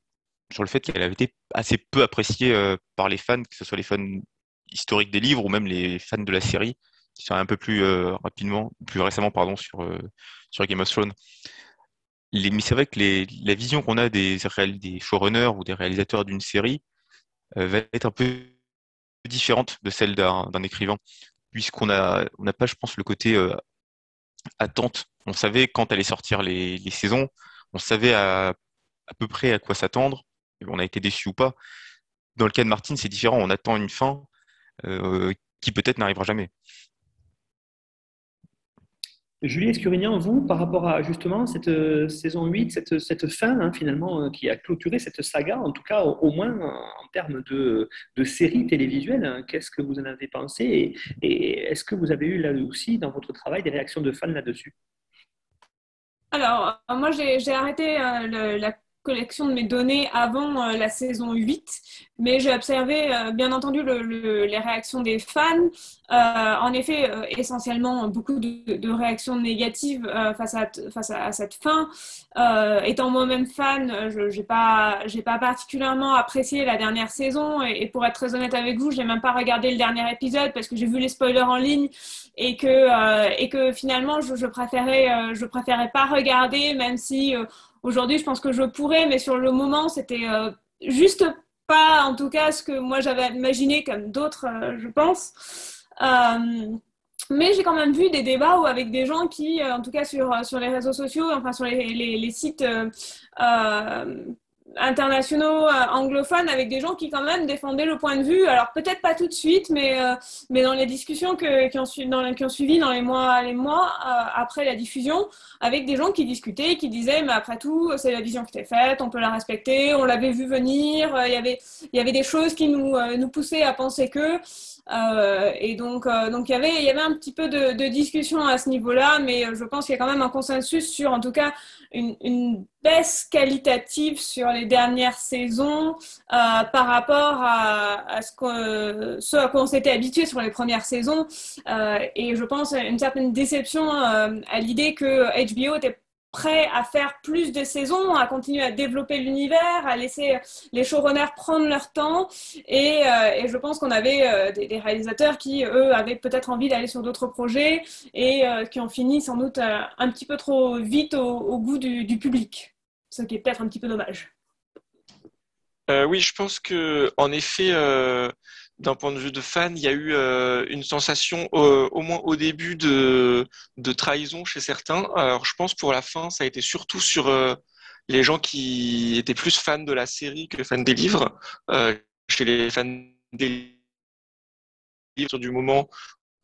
sur le fait qu'elle avait été assez peu appréciée par les fans, que ce soit les fans historiques des livres ou même les fans de la série, qui sont un peu plus rapidement, plus récemment, pardon, sur, sur Game of Thrones. mais c'est vrai que les, la vision qu'on a des, des showrunners ou des réalisateurs d'une série va être un peu différente de celle d'un écrivain, puisqu'on n'a pas, je pense, le côté euh, attente. On savait quand allaient sortir les, saisons, on savait à, peu près à quoi s'attendre. On a été déçu ou pas. Dans le cas de Martin, c'est différent. On attend une fin euh, qui peut-être n'arrivera jamais. Julie Escurignan, vous, par rapport à justement cette euh, saison 8, cette, cette fin hein, finalement euh, qui a clôturé cette saga, en tout cas au, moins en, termes de, de série télévisuelle, hein, qu'est-ce que vous en avez pensé et, est-ce que vous avez eu là aussi dans votre travail des réactions de fans là-dessus? Alors, moi, j'ai arrêté la collection de mes données avant euh, la saison 8, mais j'ai observé euh, bien entendu les réactions des fans. Euh, en effet, essentiellement beaucoup de, réactions négatives face, à, cette fin. étant moi-même fan, je n'ai pas, particulièrement apprécié la dernière saison et, pour être très honnête avec vous, je n'ai même pas regardé le dernier épisode parce que j'ai vu les spoilers en ligne et que, finalement je, je préférais, préférais pas regarder même si Aujourd'hui, je pense que je pourrais, mais sur le moment, c'était euh, juste pas, en tout cas, ce que moi j'avais imaginé comme d'autres, euh, je pense. Euh, mais j'ai quand même vu des débats où avec des gens qui, en tout cas sur, sur les réseaux sociaux, enfin sur les, les, les sites internationaux euh, anglophones avec des gens qui quand même défendaient le point de vue. Alors peut-être pas tout de suite, mais, euh, mais dans les discussions que, qui, ont, dans, qui, ont, suivi dans les mois, les mois euh, après la diffusion, avec des gens qui discutaient, qui disaient, mais après tout, c'est la vision qui était faite, on peut la respecter, on l'avait vu venir, il y avait, il y avait des choses qui nous, nous poussaient à penser que... Euh, et donc, euh, donc il, y avait, il y avait un petit peu de, de discussion à ce niveau-là, mais je pense qu'il y a quand même un consensus sur, en tout cas, une, une baisse qualitative sur les dernières saisons euh, par rapport à, à ce, que, ce à quoi on s'était habitué sur les premières saisons. Euh, et je pense une certaine déception euh, à l'idée que HBO était prêt à faire plus de saisons, à continuer à développer l'univers, à laisser les showrunners prendre leur temps. Et, euh, je pense qu'on avait euh, des, réalisateurs qui, eux, avaient peut-être envie d'aller sur d'autres projets et euh, qui ont fini sans doute un petit peu trop vite au, goût du, du, public, ce qui est peut-être un petit peu dommage. oui, je pense que en effet d'un point de vue de fan, il y a eu euh, une sensation, euh, au moins au début, de, trahison chez certains. Alors, je pense pour la fin, ça a été surtout sur euh, les gens qui étaient plus fans de la série que fans des livres. chez les fans des livres, du moment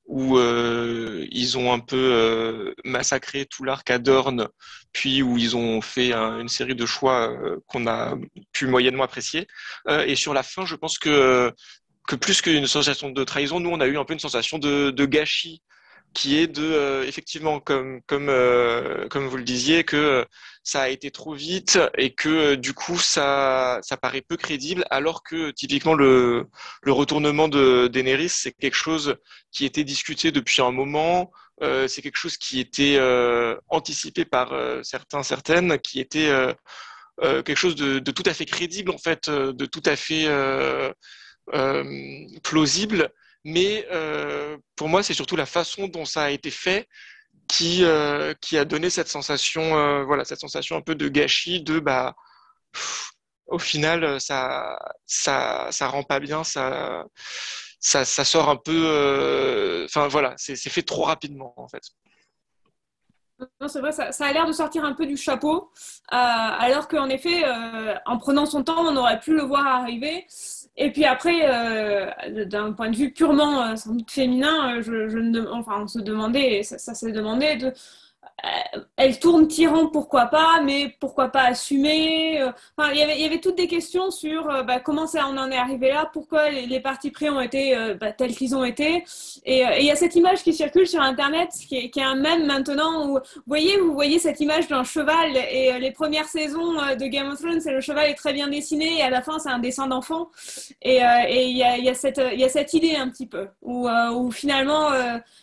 où ils ont un peu massacré tout l'arc à Dorn, puis où ils ont fait une série de choix qu'on a pu moyennement apprécier. et sur la fin, je pense que que plus qu'une sensation de trahison, nous on a eu un peu une sensation de, gâchis qui est de euh, effectivement comme comme euh, comme vous le disiez que euh, ça a été trop vite et que du coup ça ça paraît peu crédible alors que typiquement le le retournement de Daenerys c'est quelque chose qui était discuté depuis un moment c'est quelque chose qui était anticipé par certains certaines qui était quelque chose de, de, tout à fait crédible en fait de tout à fait plausible, mais euh, pour moi, c'est surtout la façon dont ça a été fait qui, euh, qui a donné cette sensation, voilà, cette sensation un peu de gâchis, de bah, au final, ça, ça, ça rend pas bien, ça, ça sort un peu, enfin voilà, c'est fait trop rapidement en fait. Non, c'est vrai, ça, a l'air de sortir un peu du chapeau, alors qu'en effet, en prenant son temps, on aurait pu le voir arriver. Et puis après, euh, d'un point de vue purement euh, sans doute féminin, euh, je, enfin, on se demandait, ça, ça s'est demandé de euh, elle tourne tyran, pourquoi pas, mais pourquoi pas assumer euh, enfin, il, y avait, toutes des questions sur euh, bah, comment ça on en est arrivé là, pourquoi les, les partis pris ont été bah, tels qu'ils ont été. Et, il y a cette image qui circule sur Internet, qui est, un même maintenant, où vous voyez, cette image d'un cheval, et les premières saisons de Game of Thrones, le cheval est très bien dessiné, et à la fin, c'est un dessin d'enfant. Et, il, y a, cette, idée un petit peu, où, finalement,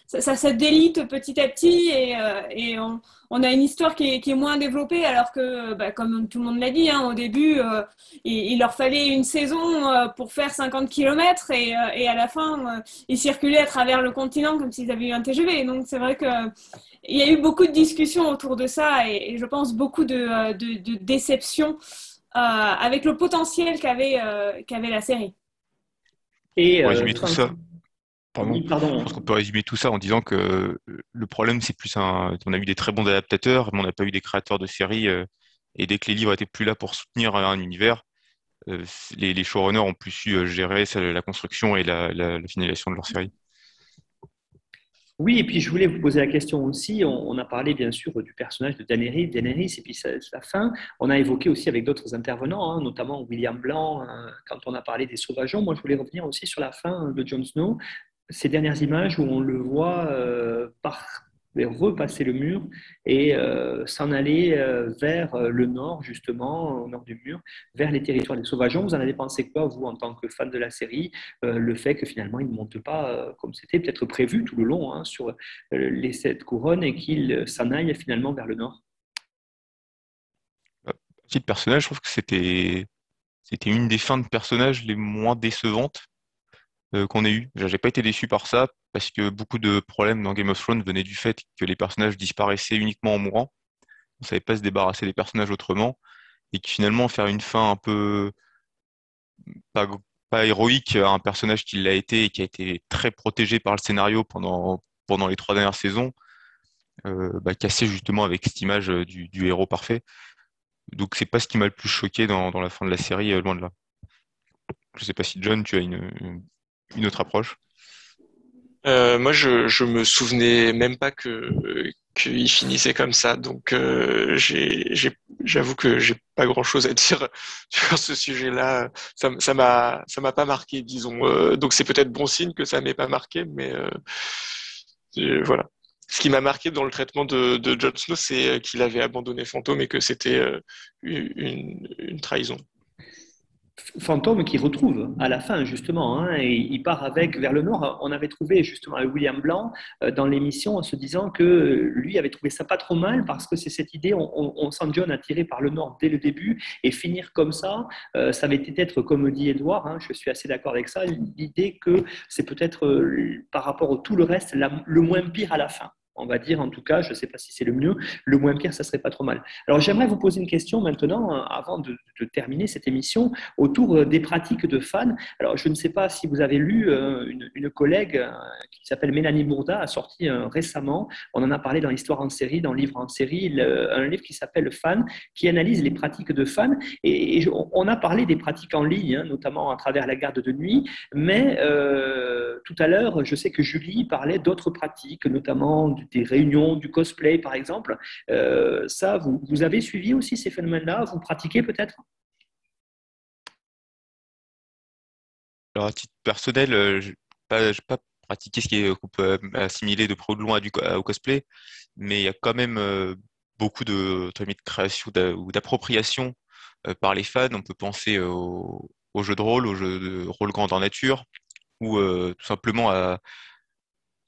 ça, se délite petit à petit, et, et on, a une histoire qui est, moins développée, alors que, bah, comme tout le monde l'a dit, hein, au début, euh, il, leur fallait une saison euh, pour faire 50 km et, euh, et à la fin, ils circulaient à travers le continent comme s'ils avaient eu un TGV. Donc c'est vrai qu'il y a eu beaucoup de discussions autour de ça et, je pense beaucoup de, de, déceptions avec le potentiel qu'avait la série. Et tout ça. Je pense qu'on peut résumer tout ça en disant que euh, le problème, c'est plus un. On a eu des très bons adaptateurs, mais on n'a pas eu des créateurs de séries euh, Et dès que les livres étaient plus là pour soutenir un univers, les, les, showrunners ont plus su gérer la construction et la, la finalisation de leur série. Oui, et puis je voulais vous poser la question aussi. On, a parlé bien sûr du personnage de Daenerys, Daenerys et puis sa, fin. On a évoqué aussi avec d'autres intervenants, hein, notamment William Blanc, hein, quand on a parlé des sauvageons. Moi, je voulais revenir aussi sur la fin de Jon Snow. Ces dernières images où on le voit euh, repasser le mur et euh, s'en aller euh, vers le nord, justement, au nord du mur, vers les territoires des sauvageons. Vous en avez pensé quoi, vous, en tant que fan de la série, le fait que finalement, il ne monte pas comme c'était peut-être prévu tout le long hein, sur les sept couronnes et qu'il s'en aille finalement vers le nord? Petit personnage, je trouve que c'était c'était une des fins de personnages les moins décevantes qu'on ait eu. J'ai pas été déçu par ça parce que beaucoup de problèmes dans Game of Thrones venaient du fait que les personnages disparaissaient uniquement en mourant. On savait pas se débarrasser des personnages autrement et que finalement faire une fin un peu pas, pas héroïque à un personnage qui l'a été et qui a été très protégé par le scénario pendant pendant les trois dernières saisons, euh, bah, cassé justement avec cette image du, du héros parfait. Donc c'est pas ce qui m'a le plus choqué dans, dans, la fin de la série, euh, loin de là. Je sais pas si John, tu as une autre approche? Euh, moi, je, je me souvenais même pas que qu'il finissait comme ça. Donc, euh, j'avoue que j'ai pas grand chose à dire (laughs) sur ce sujet-là. Ça, m'a, ça m'a pas marqué, disons. Euh, donc, c'est peut-être bon signe que ça m'ait pas marqué, mais voilà. Ce qui m'a marqué dans le traitement de, de Jon Snow, c'est qu'il avait abandonné Fantôme et que c'était une, une trahison fantôme qui retrouve à la fin, justement, hein, et il part avec vers le nord. On avait trouvé justement William Blanc euh, dans l'émission en se disant que lui avait trouvé ça pas trop mal parce que c'est cette idée, on, sent John attiré par le nord dès le début et finir comme ça, euh, ça avait peut-être, comme dit Edouard, hein, je suis assez d'accord avec ça, l'idée que c'est peut-être euh, par rapport à tout le reste le moins pire à la fin on va dire en tout cas, je ne sais pas si c'est le mieux, le moins pire, ça serait pas trop mal. Alors j'aimerais vous poser une question maintenant, euh, avant de, terminer cette émission, autour euh, des pratiques de fans. Alors je ne sais pas si vous avez lu, euh, une, collègue qui s'appelle Mélanie Bourda a sorti récemment, on en a parlé dans l'histoire en série, dans le livre en série, un livre qui s'appelle Fan, qui analyse les pratiques de fans. Et, on a parlé des pratiques en ligne, hein, notamment à travers la garde de nuit, mais tout à l'heure, je sais que Julie parlait d'autres pratiques, notamment des réunions, du cosplay par exemple. Euh, ça, vous, avez suivi aussi ces phénomènes-là? Vous pratiquez peut-être? Alors, à titre personnel, euh, je n'ai pas, pratiqué ce qu'on peut assimiler de près ou de loin au cosplay, mais il y a quand même euh, beaucoup de, de création ou d'appropriation par les fans. On peut penser aux, jeux de rôle, aux jeux de rôle grandeur nature, ou tout simplement à,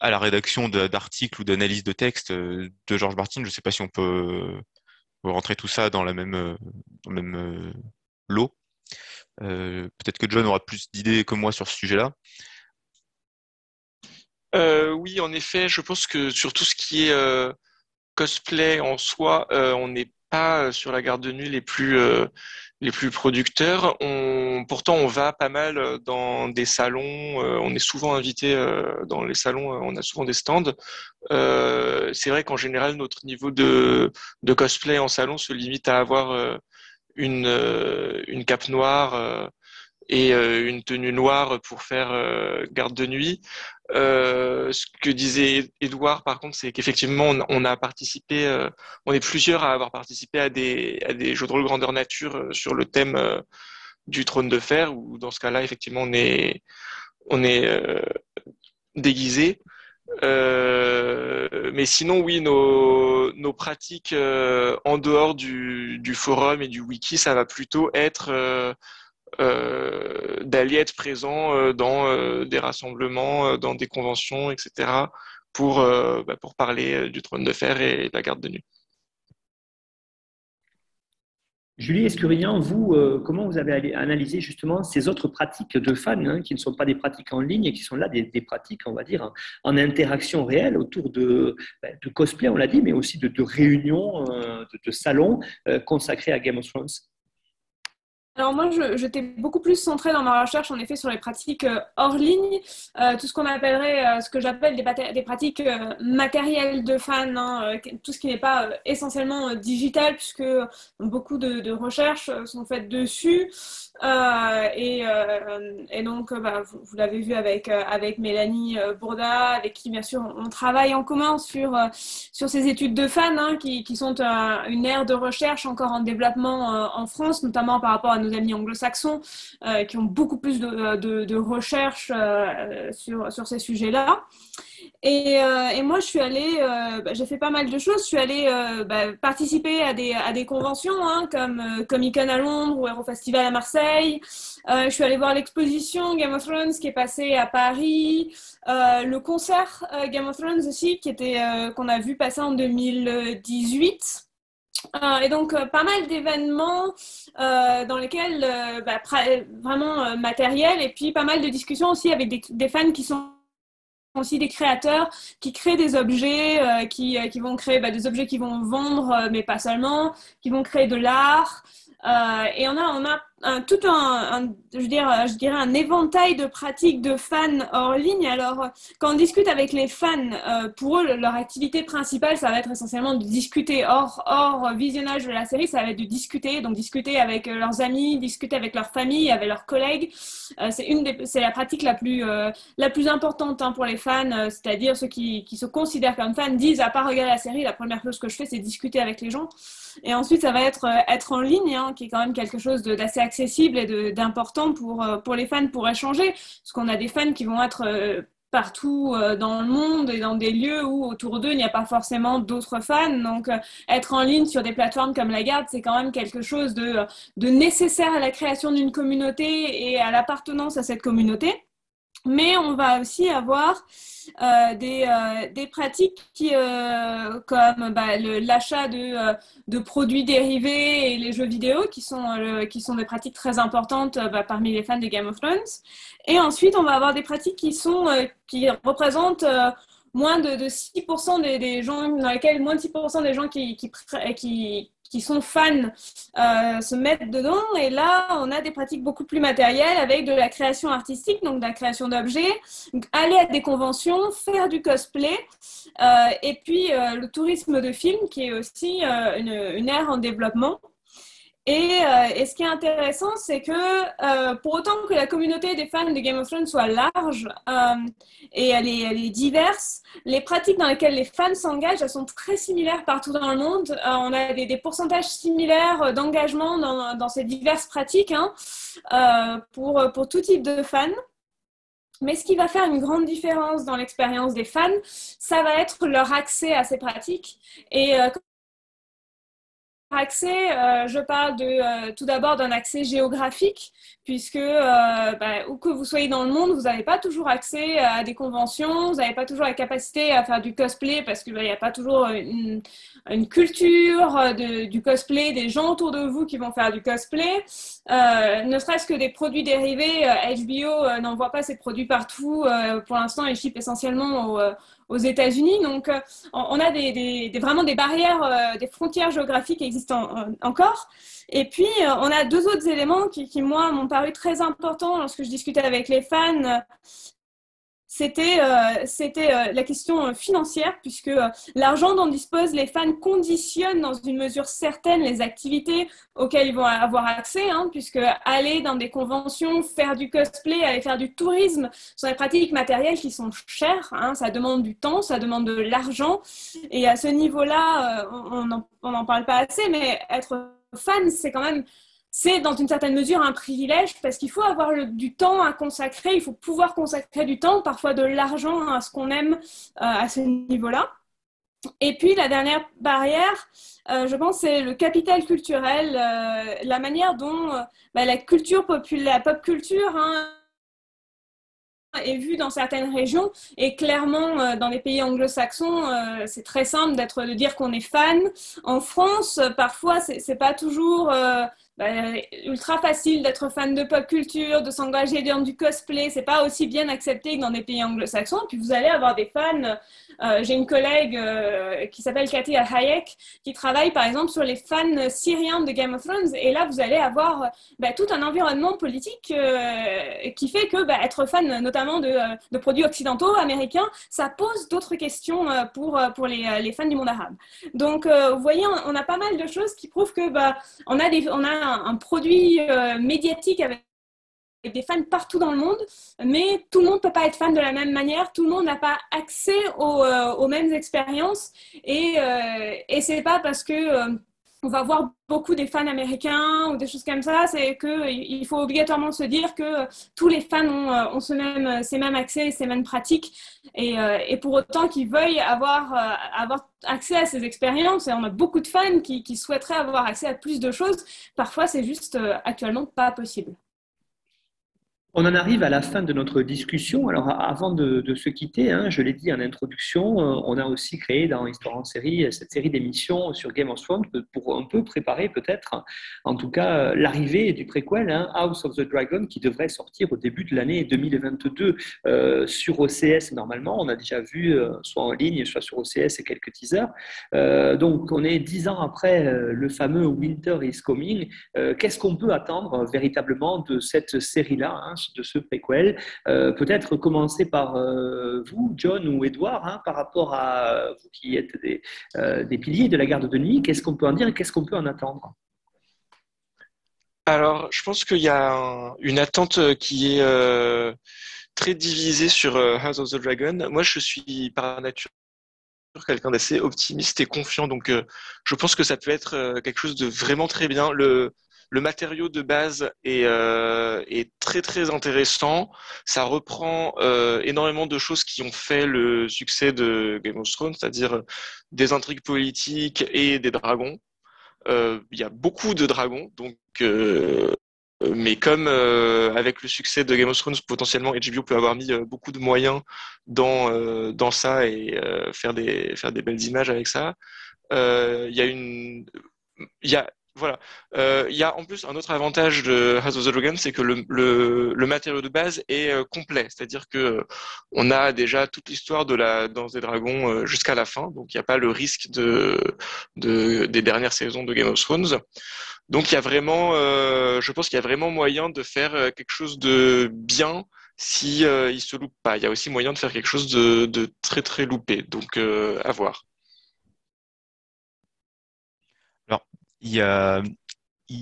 la rédaction d'articles ou d'analyses de textes euh, de Georges Martin. Je ne sais pas si on peut euh, rentrer tout ça dans, la même, euh, le même lot. Peut-être que John aura plus d'idées que moi sur ce sujet-là. oui, en effet, je pense que sur tout ce qui est cosplay en soi, on n'est pas sur la garde de nuit les plus les plus producteurs. On, pourtant, on va pas mal euh, dans des salons. Euh, on est souvent invité euh, dans les salons. on a souvent des stands. c'est vrai qu'en général, notre niveau de, de, cosplay en salon se limite à avoir une, une cape noire et euh, une tenue noire pour faire euh, garde de nuit. Euh, ce que disait Edouard, par contre, c'est qu'effectivement, on, a participé, on est plusieurs à avoir participé à des, jeux de rôle grandeur nature sur le thème du trône de fer, où dans ce cas-là, effectivement, on est, on est déguisé. mais sinon, oui, nos, pratiques en dehors du, forum et du wiki, ça va plutôt être euh, d'aller être présent euh, dans euh, des rassemblements, dans des conventions, etc., pour, bah, pour parler du trône de fer et de la garde de nuit. Julie Escurien, vous, comment vous avez analysé justement ces autres pratiques de fans hein, qui ne sont pas des pratiques en ligne et qui sont là des, pratiques, on va dire, en interaction réelle autour de, bah, de cosplay, on l'a dit, mais aussi de, réunions, de, salons consacrés à Game of Thrones? Alors moi, j'étais beaucoup plus centrée dans ma recherche, en effet, sur les pratiques euh, hors ligne, euh, tout ce qu'on appellerait, euh, ce que j'appelle des, pratiques matérielles de fans, hein, tout ce qui n'est pas essentiellement digital, puisque beaucoup de, recherches sont faites dessus. Et, donc, bah, vous, l'avez vu avec, avec Mélanie Bourda, avec qui, bien sûr, on, travaille en commun sur, sur ces études de fans, hein, qui, qui, sont une ère de recherche encore en développement en France, notamment par rapport à nos amis anglo-saxons euh, qui ont beaucoup plus de, euh, de, recherches euh, sur, sur, ces sujets-là. Et, moi, je suis allée, bah, j'ai fait pas mal de choses. Je suis allée bah, participer à des, à des conventions hein, comme Comic Con à Londres ou Aero Festival à Marseille. je suis allée voir l'exposition Game of Thrones qui est passée à Paris. le concert Game of Thrones aussi, qui était qu'on a vu passer en 2018. Euh, et donc, euh, pas mal d'événements euh, dans lesquels, bah, vraiment matériel, et puis pas mal de discussions aussi avec des, fans qui sont aussi des créateurs qui créent des objets, qui, qui, vont créer bah, des objets qui vont vendre, mais pas seulement, qui vont créer de l'art. et on a, on a tout un, je, dirais, je dirais un éventail de pratiques de fans hors ligne. Alors, quand on discute avec les fans, euh, pour eux, leur activité principale, ça va être essentiellement de discuter hors, hors visionnage de la série, ça va être de discuter, donc discuter avec euh, leurs amis, discuter avec leur famille, avec leurs collègues. Euh, c'est une c'est la pratique la plus, la plus importante hein, pour les fans, c'est-à-dire ceux qui, qui se considèrent comme fans disent, à part regarder la série, la première chose que je fais, c'est discuter avec les gens. Et ensuite, ça va être être en ligne, hein, qui est quand même quelque chose d'assez accessible et d'important pour, euh, pour les fans pour échanger. Parce qu'on a des fans qui vont être euh, partout euh, dans le monde et dans des lieux où autour d'eux il n'y a pas forcément d'autres fans. Donc être en ligne sur des plateformes comme la Garde, c'est quand même quelque chose de nécessaire à la création d'une communauté et à l'appartenance à cette communauté. Mais on va aussi avoir euh, des, euh, des, pratiques qui, euh, comme bah, l'achat de, de, produits dérivés et les jeux vidéo, qui sont, qui sont des pratiques très importantes bah, parmi les fans de Game of Thrones. Et ensuite, on va avoir des pratiques qui, sont, qui représentent moins de, de 6% des, gens, dans lesquels moins de 6% des gens qui, qui qui sont fans euh, se mettent dedans. Et là, on a des pratiques beaucoup plus matérielles avec de la création artistique, donc de la création d'objets, aller à des conventions, faire du cosplay, euh, et puis euh, le tourisme de film, qui est aussi une, une ère en développement. Et, euh, et, ce qui est intéressant, c'est que euh, pour autant que la communauté des fans de Game of Thrones soit large euh, et elle est, diverse, les pratiques dans lesquelles les fans s'engagent, elles sont très similaires partout dans le monde. on a des, pourcentages similaires d'engagement dans, dans, ces diverses pratiques hein, pour, pour tout type de fans. Mais ce qui va faire une grande différence dans l'expérience des fans, ça va être leur accès à ces pratiques. Et accès, euh, je parle de, euh, tout d'abord d'un accès géographique, puisque euh, bah, où que vous soyez dans le monde, vous n'avez pas toujours accès à des conventions, vous n'avez pas toujours la capacité à faire du cosplay, parce qu'il n'y a pas toujours une, culture du cosplay, des gens autour de vous qui vont faire du cosplay. ne serait-ce que des produits dérivés, HBO n'envoie pas ses produits partout. pour l'instant, il ship essentiellement au aux États-Unis. Donc, euh, on a vraiment des barrières, euh, des frontières géographiques euh, encore. Et puis, on a deux autres éléments qui, moi, m'ont paru très importants lorsque je discutais avec les fans. C'était euh, euh, la question financière, puisque euh, l'argent dont disposent les fans conditionne dans une mesure certaine les activités auxquelles ils vont avoir accès, hein, puisque aller dans des conventions, faire du cosplay, aller faire du tourisme, sont des pratiques matérielles qui sont chères, hein, ça demande du temps, ça demande de l'argent, et à ce niveau-là, on n'en parle pas assez, mais être fan, c'est quand même c'est dans une certaine mesure un privilège parce qu'il faut avoir du temps à consacrer, il faut pouvoir consacrer du temps, parfois de l'argent à ce qu'on aime euh, à ce niveau-là. Et puis la dernière barrière, euh, je pense, c'est le capital culturel, euh, la manière dont bah, la culture populaire, la pop culture, hein, est vue dans certaines régions. Et clairement dans les pays anglo-saxons c'est très simple d'être de dire qu'on est fan. En France parfois c'est pas toujours bah, ultra facile d'être fan de pop culture, de s'engager dans du cosplay. C'est pas aussi bien accepté que dans des pays anglo-saxons. Puis vous allez avoir des fans. Euh, j'ai une collègue euh, qui s'appelle Katia Hayek qui travaille par exemple sur les fans syriens de Game of Thrones. Et là, vous allez avoir bah, tout un environnement politique euh, qui fait que bah, être fan notamment de, produits occidentaux, américains, ça pose d'autres questions pour, pour les, fans du monde arabe. Donc, vous voyez, on, a pas mal de choses qui prouvent que on a, des, on a un, produit euh, médiatique avec des fans partout dans le monde, mais tout le monde ne peut pas être fan de la même manière, tout le monde n'a pas accès aux, euh, mêmes expériences, et, euh, et c'est pas parce que on va voir beaucoup des fans américains ou des choses comme ça, c'est qu'il faut obligatoirement se dire que tous les fans ont, ont ce même, ces mêmes accès, ces mêmes pratiques. Et, et pour autant qu'ils veuillent avoir, avoir accès à ces expériences, et on a beaucoup de fans qui, qui souhaiteraient avoir accès à plus de choses, parfois c'est juste actuellement pas possible. On en arrive à la fin de notre discussion. Alors, avant de, se quitter, hein, je l'ai dit en introduction, euh, on a aussi créé dans Histoire en série cette série d'émissions sur Game of Thrones pour un peu préparer peut-être, en tout cas, l'arrivée du préquel hein, House of the Dragon qui devrait sortir au début de l'année 2022 euh, sur OCS normalement. On a déjà vu, euh, soit en ligne, soit sur OCS, et quelques teasers. donc, on est dix ans après le fameux Winter is Coming. Qu'est-ce qu'on peut attendre véritablement de cette série-là hein, de ce préquel. Euh, peut-être commencer par euh, vous, John ou Edouard, hein, par rapport à vous qui êtes euh, des, piliers de la garde de nuit. Qu'est-ce qu'on peut en dire et qu'est-ce qu'on peut en attendre? Alors, je pense qu'il y a une attente qui est très divisée sur House of the Dragon. Moi, je suis par nature quelqu'un d'assez optimiste et confiant. Donc, je pense que ça peut être quelque chose de vraiment très bien. Le matériau de base est, euh, est très très intéressant. Ça reprend euh, énormément de choses qui ont fait le succès de Game of Thrones, c'est-à-dire des intrigues politiques et des dragons. Euh, il y a beaucoup de dragons, donc mais comme avec le succès de Game of Thrones, potentiellement HBO peut avoir mis beaucoup de moyens dans dans ça et faire des faire des belles images avec ça. Il y a une il y a voilà. Euh, il y a en plus un autre avantage de House of the Dragon, c'est que le, le, matériau de base est euh, complet. C'est-à-dire que euh, on a déjà toute l'histoire de la danse des dragons jusqu'à la fin. Donc il n'y a pas le risque de, de, des dernières saisons de Game of Thrones. Donc il y a vraiment, je pense qu'il y a vraiment moyen de faire quelque chose de bien si il se loupe pas. Il y a aussi moyen de faire quelque chose de, de très très loupé. Donc à voir. Il y a,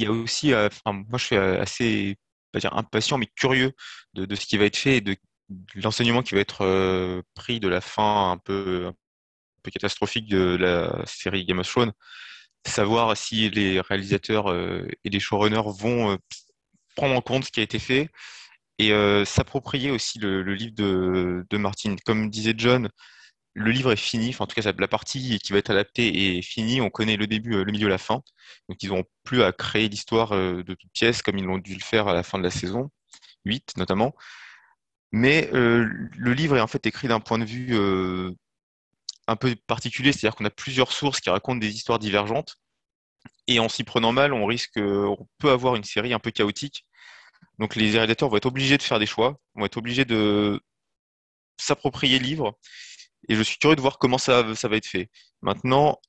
aussi, euh, moi je suis euh, assez pas dire impatient, mais curieux de, ce qui va être fait et de, l'enseignement qui va être euh, pris de la fin un peu, catastrophique de la série Game of Thrones. Savoir si les réalisateurs et les showrunners vont prendre en compte ce qui a été fait et s'approprier aussi le, le, livre de, de Martin. Comme disait John, le livre est fini, en tout cas la partie qui va être adaptée est finie, on connaît le début, euh, le milieu, la fin. Donc ils n'ont plus à créer l'histoire euh, de toute pièce comme ils l'ont dû le faire à la fin de la saison 8 notamment. Mais euh, le livre est en fait écrit d'un point de vue un peu particulier, c'est-à-dire qu'on a plusieurs sources qui racontent des histoires divergentes. Et en s'y prenant mal, on risque, on peut avoir une série un peu chaotique. Donc les réalisateurs vont être obligés de faire des choix, vont être obligés de s'approprier le livre et je suis curieux de voir comment ça, ça va être fait. Maintenant,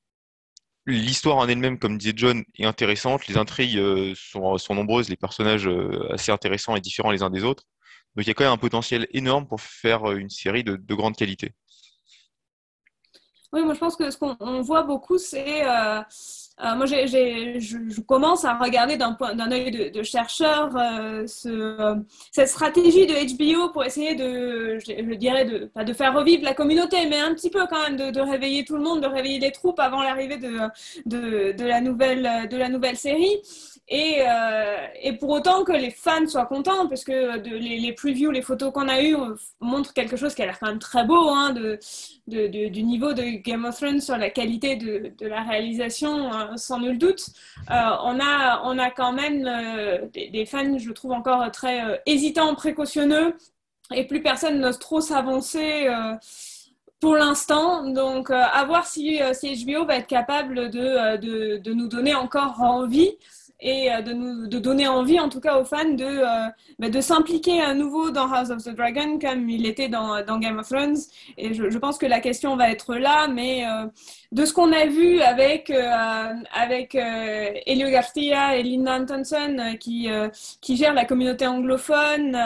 l'histoire en elle-même, comme disait John, est intéressante. Les intrigues euh, sont, sont, nombreuses, les personnages euh, assez intéressants et différents les uns des autres. Donc il y a quand même un potentiel énorme pour faire euh, une série de, de grande qualité. Oui, moi je pense que ce qu'on voit beaucoup, c'est moi, je, commence à regarder d'un œil de, chercheur euh, cette stratégie de HBO pour essayer de, je, dirais, de, faire revivre la communauté, mais un petit peu quand même de, réveiller tout le monde, de réveiller les troupes avant l'arrivée de, la de la nouvelle série. Et, euh, et, pour autant que les fans soient contents, parce que les, previews, les photos qu'on a eues montrent quelque chose qui a l'air quand même très beau, hein, de, du niveau de Game of Thrones sur la qualité de, la réalisation, euh, sans nul doute. Euh, on, a, quand même des, fans, je trouve, encore très hésitants, précautionneux, et plus personne n'ose trop s'avancer pour l'instant. Donc, à voir si, si, HBO va être capable de nous donner encore envie. Et de, nous, de donner envie, en tout cas aux fans, de, bah, de s'impliquer à nouveau dans House of the Dragon comme il était dans, Game of Thrones. Et je, pense que la question va être là, mais de ce qu'on a vu avec, avec Elio Garcia et Linda Antonson qui, qui gèrent la communauté anglophone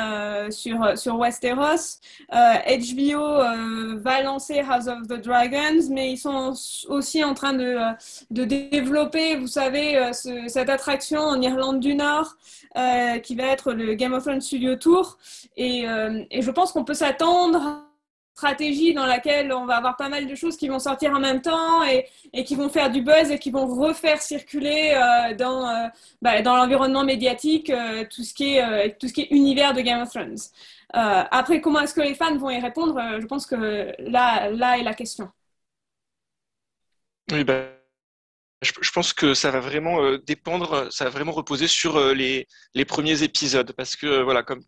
sur, sur Westeros, HBO va lancer House of the Dragons, mais ils sont aussi en train de, de développer, vous savez, euh, cette attraction en Irlande du Nord, euh, qui va être le Game of Thrones Studio Tour. Et, euh, et je pense qu'on peut s'attendre à une stratégie dans laquelle on va avoir pas mal de choses qui vont sortir en même temps et, qui vont faire du buzz et qui vont refaire circuler dans, bah, dans l'environnement médiatique tout, ce qui est, tout ce qui est univers de Game of Thrones. après, comment est-ce que les fans vont y répondre? Je pense que là, là est la question. Oui, ben, je, pense que ça va vraiment euh, dépendre, ça va vraiment reposer sur euh, les, premiers épisodes. Parce que, voilà, comme,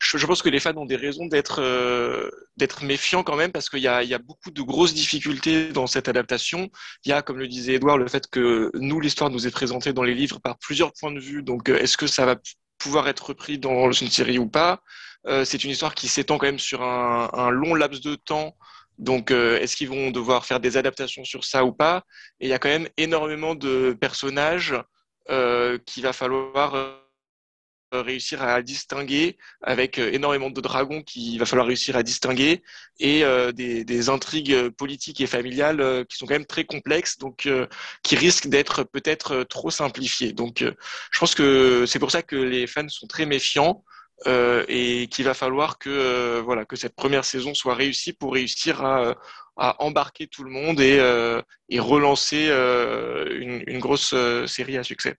je, pense que les fans ont des raisons d'être méfiants quand même, parce qu'il y a, beaucoup de grosses difficultés dans cette adaptation. Il y a, comme le disait Edouard, le fait que nous, l'histoire nous est présentée dans les livres par plusieurs points de vue. Donc, est-ce que ça va pouvoir être repris dans une série ou pas? C'est une histoire qui s'étend quand même sur un long laps de temps donc, euh, est-ce qu'ils vont devoir faire des adaptations sur ça ou pas? Et il y a quand même énormément de personnages euh, qu'il va falloir euh, réussir à distinguer, avec énormément de dragons qu'il va falloir réussir à distinguer, et des, intrigues politiques et familiales qui sont quand même très complexes, donc qui risquent d'être peut-être trop simplifiées. Donc, je pense que c'est pour ça que les fans sont très méfiants. Euh, et qu'il va falloir que euh, voilà que cette première saison soit réussie pour réussir à, embarquer tout le monde et, euh, relancer une, grosse série à succès.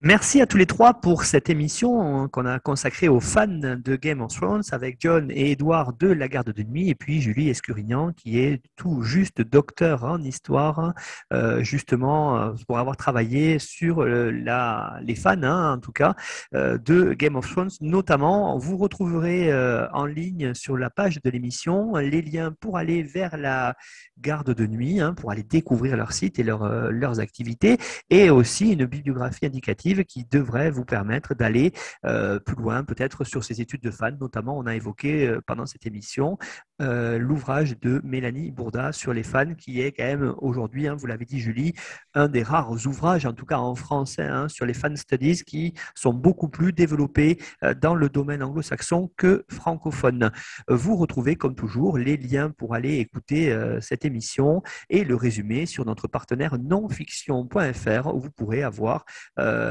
Merci à tous les trois pour cette émission qu'on a consacrée aux fans de Game of Thrones avec John et Edouard de La Garde de Nuit et puis Julie Escurignan qui est tout juste docteur en histoire euh, justement euh, pour avoir travaillé sur euh, la, les fans hein, en tout cas de Game of Thrones notamment. Vous retrouverez en ligne sur la page de l'émission les liens pour aller vers la Garde de Nuit, hein, pour aller découvrir leur site et leur, leurs activités et aussi une bibliographie indicative qui devrait vous permettre d'aller euh, plus loin, peut-être sur ces études de fans. Notamment, on a évoqué euh, pendant cette émission euh, l'ouvrage de Mélanie Bourda sur les fans, qui est quand même aujourd'hui, hein, vous l'avez dit Julie, un des rares ouvrages, en tout cas en français, hein, sur les fan studies qui sont beaucoup plus développés dans le domaine anglo-saxon que francophone. Vous retrouvez comme toujours les liens pour aller écouter cette émission et le résumé sur notre partenaire nonfiction.fr où vous pourrez avoir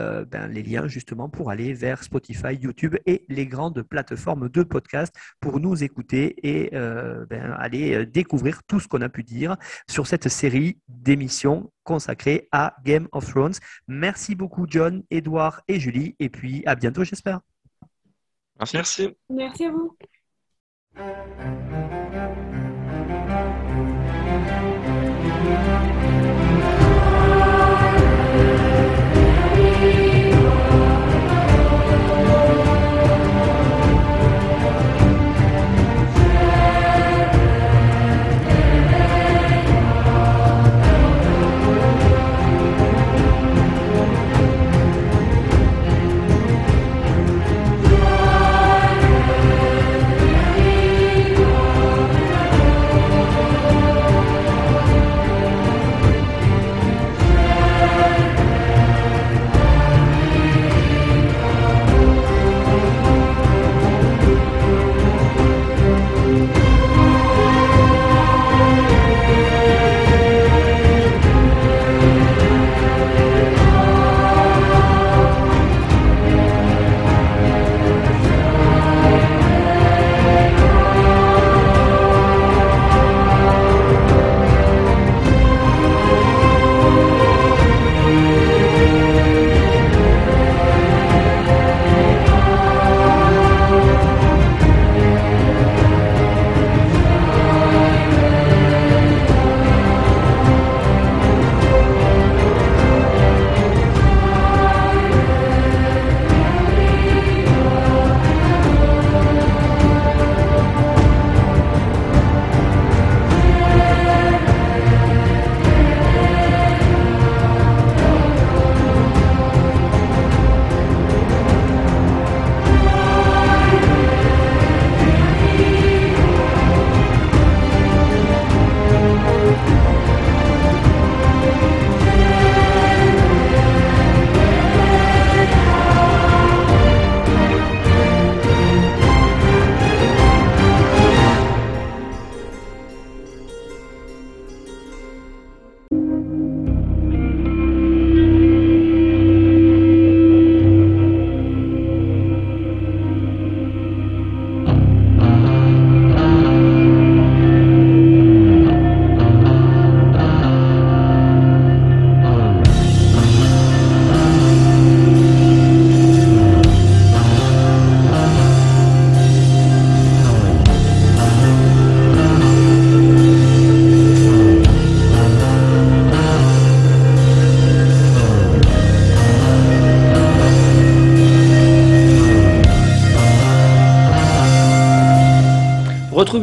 euh, ben, les liens justement pour aller vers Spotify, YouTube et les grandes plateformes de podcast pour nous écouter et euh, ben, aller euh, découvrir tout ce qu'on a pu dire sur cette série d'émissions consacrée à Game of Thrones. Merci beaucoup John, Edouard et Julie et puis à bientôt j'espère. Merci, merci. À vous.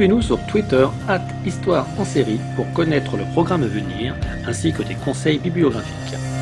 Retrouvez-nous sur Twitter, Histoire en série, pour connaître le programme à venir, ainsi que des conseils bibliographiques.